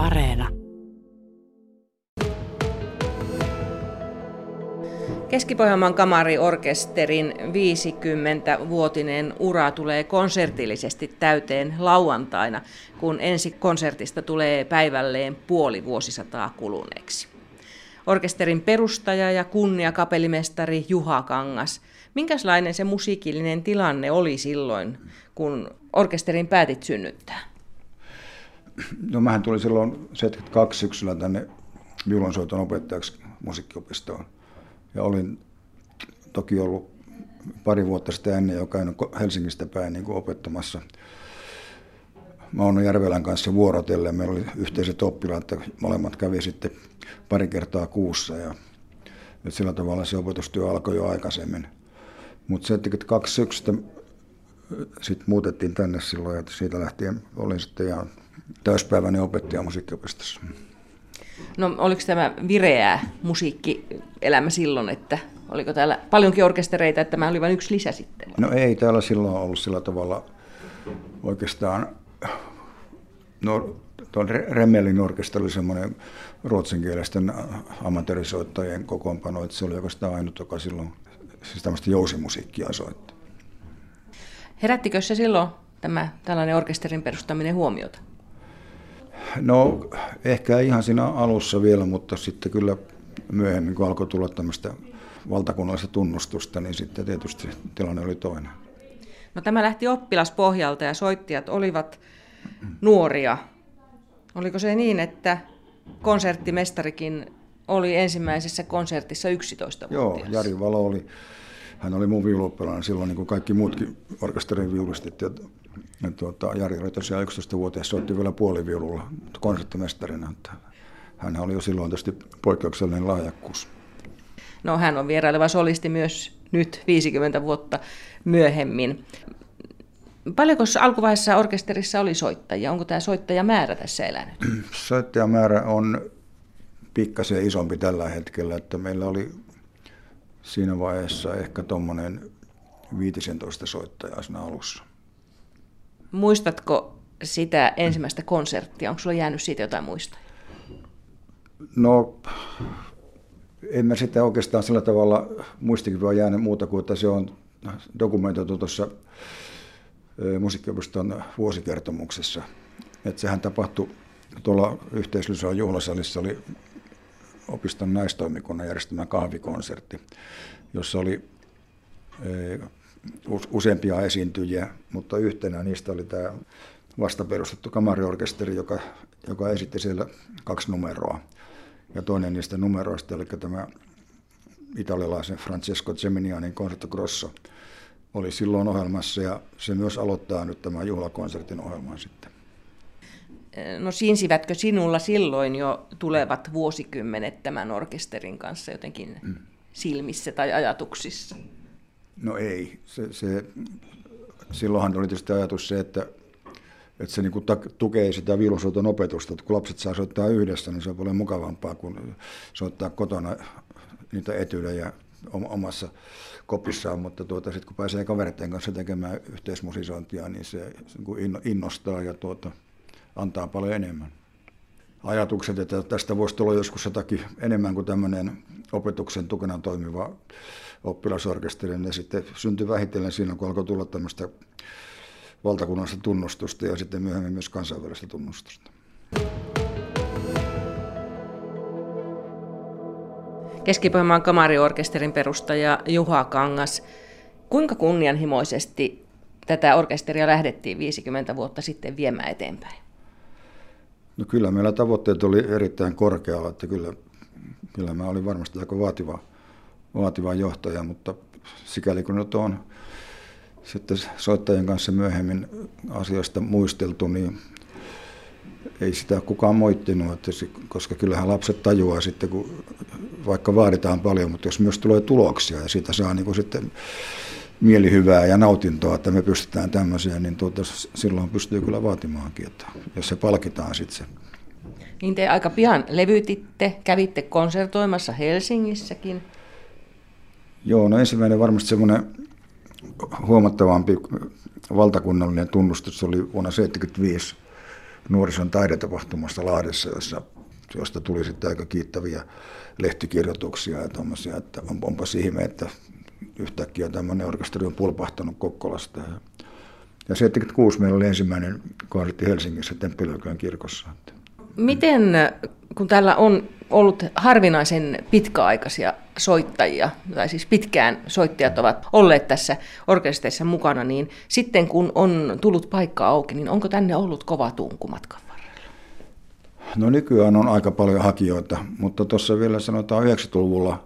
Areena. Keski-Pohjanmaan kamariorkesterin 50-vuotinen ura tulee konsertillisesti täyteen lauantaina, kun ensi konsertista tulee päivälleen puoli vuosisataa kuluneeksi. Orkesterin perustaja ja kunniakapellimestari Juha Kangas. Minkälainen se musiikillinen tilanne oli silloin, kun orkesterin päätit synnyttää? No mähän tulin silloin 72 syksyllä tänne viulunsoiton opettajaksi musiikkiopistoon. Ja olin toki ollut pari vuotta sitä ennen jo käynyt Helsingistä päin niin opettamassa Mauno Järvelän kanssa vuorotellen. Meillä oli yhteiset oppilaat, että molemmat kävi sitten pari kertaa kuussa ja että sillä tavalla se opetustyö alkoi jo aikaisemmin. Mutta 72 syksystä sitten muutettiin tänne silloin, että siitä lähtien olin sitten ihan täyspäiväinen opettaja musiikkiopistossa. No oliko tämä vireää musiikkielämä silloin, että oliko täällä paljonkin orkestereita, että tämä oli vain yksi lisä sitten? No ei täällä silloin ollut sillä tavalla oikeastaan, no tuon Remmelin orkesteri oli semmoinen ruotsinkielisten amatöörisoittajien kokoonpano, että se oli oikeastaan ainut, joka silloin siis tämmöistä jousimusiikkia soitti. Herättikö se silloin tämä tällainen orkesterin perustaminen huomiota? No ehkä ihan siinä alussa vielä, mutta sitten kyllä myöhemmin, kun alkoi tulla tämmöistä valtakunnallista tunnustusta, niin sitten tietysti tilanne oli toinen. No tämä lähti oppilaspohjalta ja soittajat olivat nuoria. Oliko se niin, että konserttimestarikin oli ensimmäisessä konsertissa 11-vuotias? Joo, Jari Valo oli, hän oli mun viuluoppilana silloin, niin kuin kaikki muutkin orkesterin viulistit. Ja, ja tuota, Jari oli tosiaan 11-vuotias, soitti vielä puoliviululla konserttimestarina. Hän oli jo silloin tietysti poikkeuksellinen lahjakkuus. No hän on vieraileva solisti myös nyt 50 vuotta myöhemmin. Paljonko alkuvaiheessa orkesterissa oli soittajia? Onko tämä soittajamäärä tässä elänyt? Soittajamäärä on pikkasen isompi tällä hetkellä, että meillä oli siinä vaiheessa ehkä tuommoinen 15 soittajaa siinä alussa. Muistatko sitä ensimmäistä konserttia? Onko sulla jäänyt siitä jotain muista? No, en mä sitä oikeastaan sillä tavalla muistikin jäänyt muuta kuin, että se on dokumentoitu tuossa musiikkiopiston vuosikertomuksessa. Että sehän tapahtui tuolla yhteisöllisellä juhlasalissa oli opiston naistoimikunnan järjestämä kahvikonsertti, jossa oli useampia esiintyjiä, mutta yhtenä niistä oli tämä vastaperustettu kamariorkesteri, joka, joka esitti siellä kaksi numeroa. Ja toinen niistä numeroista, eli tämä italialaisen Francesco Geminianin Concerto Grosso, oli silloin ohjelmassa ja se myös aloittaa nyt tämän juhlakonsertin ohjelman sitten. No siinsivätkö sinulla silloin jo tulevat vuosikymmenet tämän orkesterin kanssa jotenkin mm. silmissä tai ajatuksissa? No ei. Se, se, silloinhan oli tietysti ajatus se, että, että se niin kuin tukee sitä viulusoiton opetusta, että kun lapset saa soittaa yhdessä, niin se on paljon mukavampaa kuin soittaa kotona niitä etylejä omassa kopissaan, mutta tuota, sitten kun pääsee kavereiden kanssa tekemään yhteismusisointia, niin se, se niin innostaa ja tuota, antaa paljon enemmän. Ajatukset, että tästä voisi tulla joskus jotakin enemmän kuin tämmöinen opetuksen tukena toimiva oppilasorkesteri, niin sitten syntyi vähitellen siinä, kun alkoi tulla tämmöistä valtakunnallista tunnustusta ja sitten myöhemmin myös kansainvälistä tunnustusta. Keski-Pohjanmaan kamariorkesterin perustaja Juha Kangas. Kuinka kunnianhimoisesti tätä orkesteria lähdettiin 50 vuotta sitten viemään eteenpäin? No kyllä meillä tavoitteet oli erittäin korkealla, että kyllä, kyllä mä olin varmasti aika vaativa, vaativa johtaja, mutta sikäli kun nyt on sitten soittajien kanssa myöhemmin asioista muisteltu, niin ei sitä kukaan moittinut, että se, koska kyllähän lapset tajuaa sitten, kun vaikka vaaditaan paljon, mutta jos myös tulee tuloksia ja siitä saa niin kuin sitten mielihyvää ja nautintoa, että me pystytään tämmöiseen, niin tuota, silloin pystyy kyllä vaatimaankin, että jos se palkitaan sitten se. Niin te aika pian levytitte, kävitte konsertoimassa Helsingissäkin. Joo, no ensimmäinen varmasti semmoinen huomattavampi valtakunnallinen tunnustus oli vuonna 1975 nuorison taidetapahtumasta Lahdessa, jossa, josta tuli sitten aika kiittäviä lehtikirjoituksia ja tuommoisia, että on, onpa ihme, että yhtäkkiä tämmöinen orkesteri on pulpahtanut Kokkolasta. Ja, ja 76 meillä oli ensimmäinen konsertti Helsingissä Temppelökön kirkossa. Miten, kun täällä on ollut harvinaisen pitkäaikaisia soittajia, tai siis pitkään soittajat ovat olleet tässä orkesterissa mukana, niin sitten kun on tullut paikka auki, niin onko tänne ollut kova tunku matkan varrella? No nykyään on aika paljon hakijoita, mutta tuossa vielä sanotaan 90-luvulla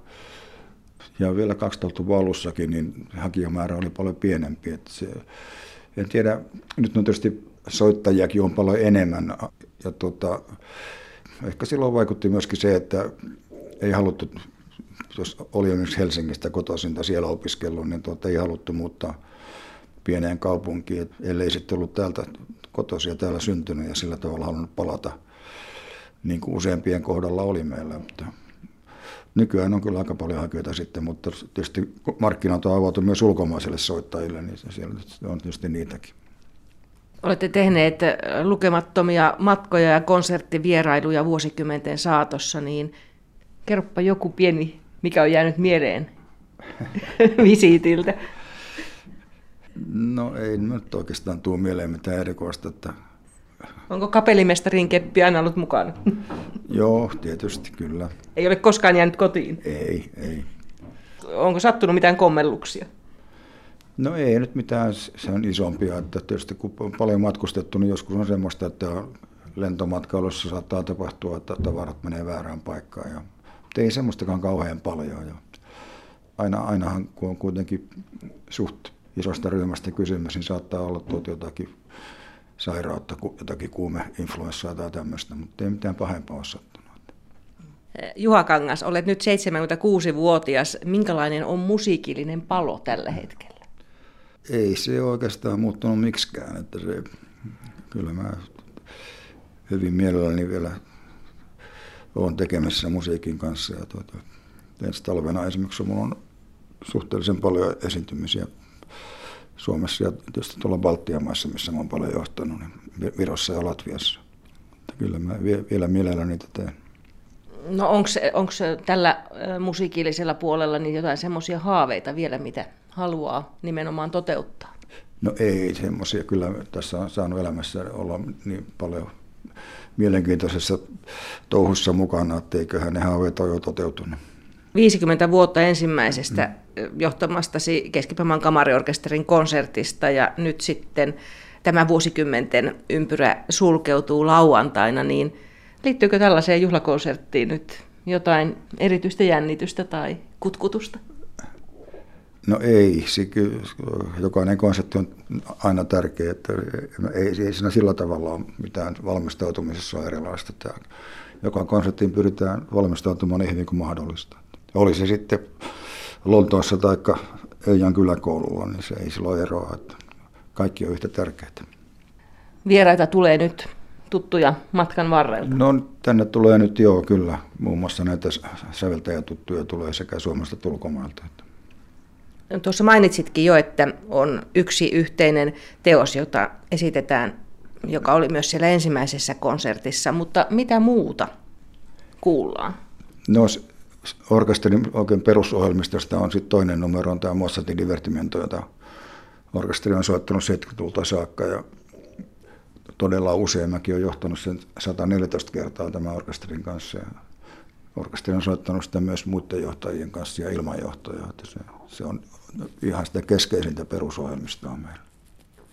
ja vielä 2000-luvun alussakin, niin hakijamäärä oli paljon pienempi. Että se, en tiedä, nyt on tietysti soittajiakin on paljon enemmän ja tuota, ehkä silloin vaikutti myöskin se, että ei haluttu, jos oli esimerkiksi Helsingistä kotoisin tai siellä opiskellut, niin tuota, ei haluttu muuttaa pieneen kaupunkiin, ellei sitten ollut täältä kotoisia täällä syntynyt ja sillä tavalla halunnut palata, niin kuin useampien kohdalla oli meillä. Mutta nykyään on kyllä aika paljon hakijoita sitten, mutta tietysti markkinat on avautu myös ulkomaisille soittajille, niin siellä on tietysti niitäkin. Olette tehneet lukemattomia matkoja ja konserttivierailuja vuosikymmenten saatossa, niin kerropa joku pieni, mikä on jäänyt mieleen visiitiltä. No ei nyt oikeastaan tuo mieleen mitään erikoista. Että... Onko kapellimestarin keppi aina ollut mukana? Joo, tietysti kyllä. Ei ole koskaan jäänyt kotiin? Ei, ei. Onko sattunut mitään kommelluksia? No ei nyt mitään sen isompia, että tietysti kun on paljon matkustettu, niin joskus on semmoista, että lentomatkailussa saattaa tapahtua, että tavarat menee väärään paikkaan. Ja, mutta ei semmoistakaan kauhean paljon. Ja aina, ainahan kun on kuitenkin suht isosta ryhmästä kysymys, niin saattaa olla tuot jotakin sairautta, jotakin kuumeinfluenssaa tai tämmöistä, mutta ei mitään pahempaa ole sattunut. Juha Kangas, olet nyt 76-vuotias. Minkälainen on musiikillinen palo tällä hetkellä? ei se oikeastaan muuttunut miksikään. Että se, kyllä mä hyvin mielelläni vielä olen tekemässä musiikin kanssa. Ja tuota, ensi talvena esimerkiksi mulla on suhteellisen paljon esiintymisiä Suomessa ja tietysti tuolla Baltian maissa, missä mä oon paljon johtanut, niin Virossa ja Latviassa. Että kyllä mä vielä mielelläni niitä teen. No onko tällä musiikillisella puolella niin jotain semmoisia haaveita vielä, mitä haluaa nimenomaan toteuttaa? No ei semmoisia. Kyllä tässä on saanut elämässä olla niin paljon mielenkiintoisessa touhussa mukana, että eiköhän ne haaveet ole jo toteutunut. 50 vuotta ensimmäisestä mm. johtamastasi Keskipämän kamariorkesterin konsertista ja nyt sitten tämä vuosikymmenten ympyrä sulkeutuu lauantaina, niin liittyykö tällaiseen juhlakonserttiin nyt jotain erityistä jännitystä tai kutkutusta? No ei, jokainen konsepti on aina tärkeä, että ei, ei siinä sillä tavalla ole mitään valmistautumisessa on erilaista. Joka konseptiin pyritään valmistautumaan niin hyvin kuin mahdollista. Oli se sitten Lontoossa tai Eijan kyläkoululla, niin se ei silloin eroa, että kaikki on yhtä tärkeää. Vieraita tulee nyt tuttuja matkan varrelta? No tänne tulee nyt joo kyllä, muun muassa näitä säveltäjätuttuja tulee sekä Suomesta että ulkomailta. Tuossa mainitsitkin jo, että on yksi yhteinen teos, jota esitetään, joka oli myös siellä ensimmäisessä konsertissa, mutta mitä muuta kuullaan? No orkesterin oikein perusohjelmistosta on sitten toinen numero, on tämä Mozartin Divertimento, jota orkesteri on soittanut 70-luvulta saakka ja todella usein. Mäkin olen johtanut sen 114 kertaa tämän orkesterin kanssa. Ja orkesteri on soittanut sitä myös muiden johtajien kanssa ja ilmanjohtoja. Että se, se on ihan sitä keskeisintä perusohjelmistoa meillä.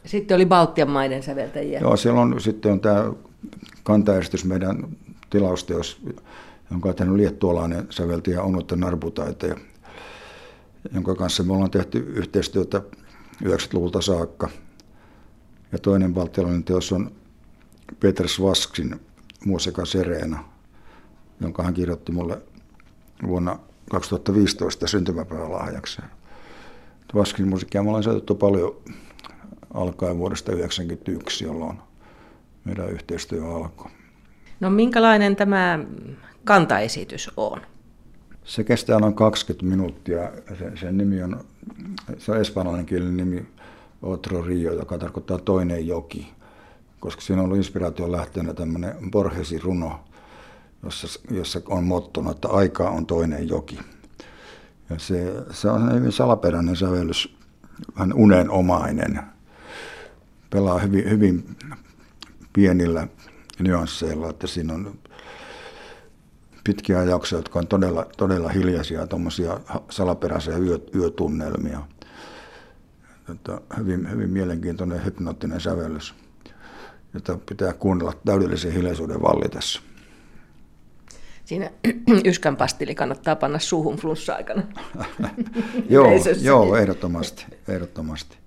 Sitten oli Baltian maiden säveltäjiä. Joo, siellä on, sitten on tämä kantaestys meidän tilausteos, jonka on tehnyt liettualainen säveltäjä Onutta Narbutaite, jonka kanssa me ollaan tehty yhteistyötä 90-luvulta saakka. Ja toinen baltialainen teos on Peter Svasksin Musica Serena, jonka hän kirjoitti mulle vuonna 2015 syntymäpäivälahjaksi. Vaskin musiikkia me ollaan soitettu paljon alkaen vuodesta 1991, jolloin meidän yhteistyö alkoi. No minkälainen tämä kantaesitys on? Se kestää noin 20 minuuttia. Se, sen nimi on, se on espanjalainen kielen nimi Otro Rio, joka tarkoittaa toinen joki. koska siinä on ollut inspiraation lähteenä tämmöinen Borgesin runo, jossa, jossa on mottona, että aika on toinen joki. Ja se, se on hyvin salaperäinen sävellys, vähän unenomainen. Pelaa hyvin, hyvin pienillä nyansseilla, että siinä on pitkiä ajauksia, jotka on todella, todella hiljaisia, tuommoisia salaperäisiä yö, yötunnelmia. Että hyvin, hyvin mielenkiintoinen hypnoottinen sävellys, jota pitää kuunnella täydellisen hiljaisuuden vallitessa. Siinä yskän pastili kannattaa panna suuhun flunssa-aikana. joo, joo, ehdottomasti, ehdottomasti.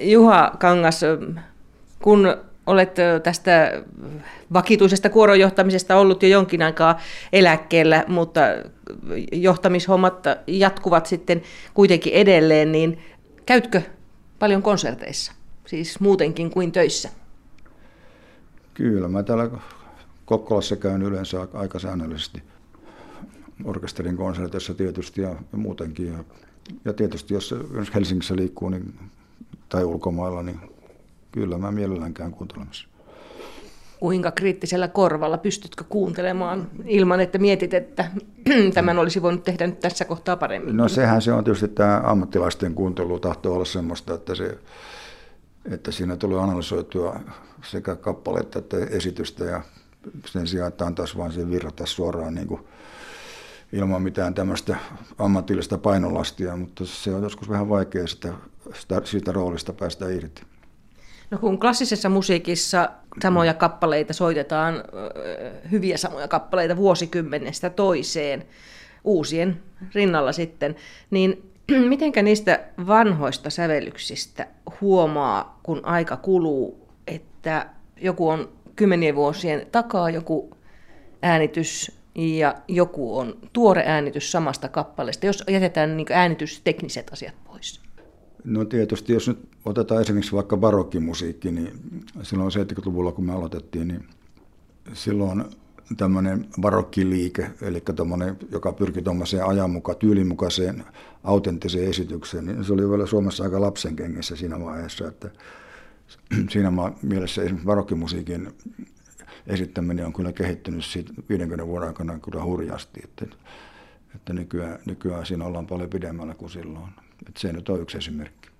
Juha Kangas, kun olet tästä vakituisesta kuoronjohtamisesta ollut jo jonkin aikaa eläkkeellä, mutta johtamishommat jatkuvat sitten kuitenkin edelleen, niin käytkö paljon konserteissa, siis muutenkin kuin töissä? Kyllä, mä täällä Kokkolassa käyn yleensä aika säännöllisesti orkesterin konserteissa tietysti ja muutenkin. Ja, tietysti jos Helsingissä liikkuu niin, tai ulkomailla, niin kyllä mä mielellään käyn kuuntelemassa. Kuinka kriittisellä korvalla pystytkö kuuntelemaan ilman, että mietit, että tämän olisi voinut tehdä nyt tässä kohtaa paremmin? No sehän se on tietysti tämä ammattilaisten kuuntelu tahtoo olla semmoista, että, se, että siinä tulee analysoitua sekä kappaletta että esitystä ja sen sijaan, että antaisi vain sen virrata suoraan niin kuin ilman mitään tämmöistä ammatillista painolastia, mutta se on joskus vähän vaikea sitä, sitä, siitä roolista päästä irti. No kun klassisessa musiikissa samoja kappaleita soitetaan, hyviä samoja kappaleita vuosikymmenestä toiseen, uusien rinnalla sitten, niin mitenkä niistä vanhoista sävellyksistä huomaa, kun aika kuluu, että joku on kymmenien vuosien takaa joku äänitys ja joku on tuore äänitys samasta kappaleesta, jos jätetään niin äänitystekniset asiat? No tietysti, jos nyt otetaan esimerkiksi vaikka barokkimusiikki, niin silloin 70-luvulla, kun me aloitettiin, niin silloin tämmöinen barokkiliike, eli tämmöinen, joka pyrki tuommoiseen ajanmukaan, tyylimukaiseen, autenttiseen esitykseen, niin se oli vielä Suomessa aika lapsenkengissä siinä vaiheessa, että siinä mielessä esimerkiksi barokkimusiikin esittäminen on kyllä kehittynyt siitä 50 vuoden aikana kyllä hurjasti, että, että nykyään, nykyään siinä ollaan paljon pidemmällä kuin silloin. Että se nyt on yksi esimerkki.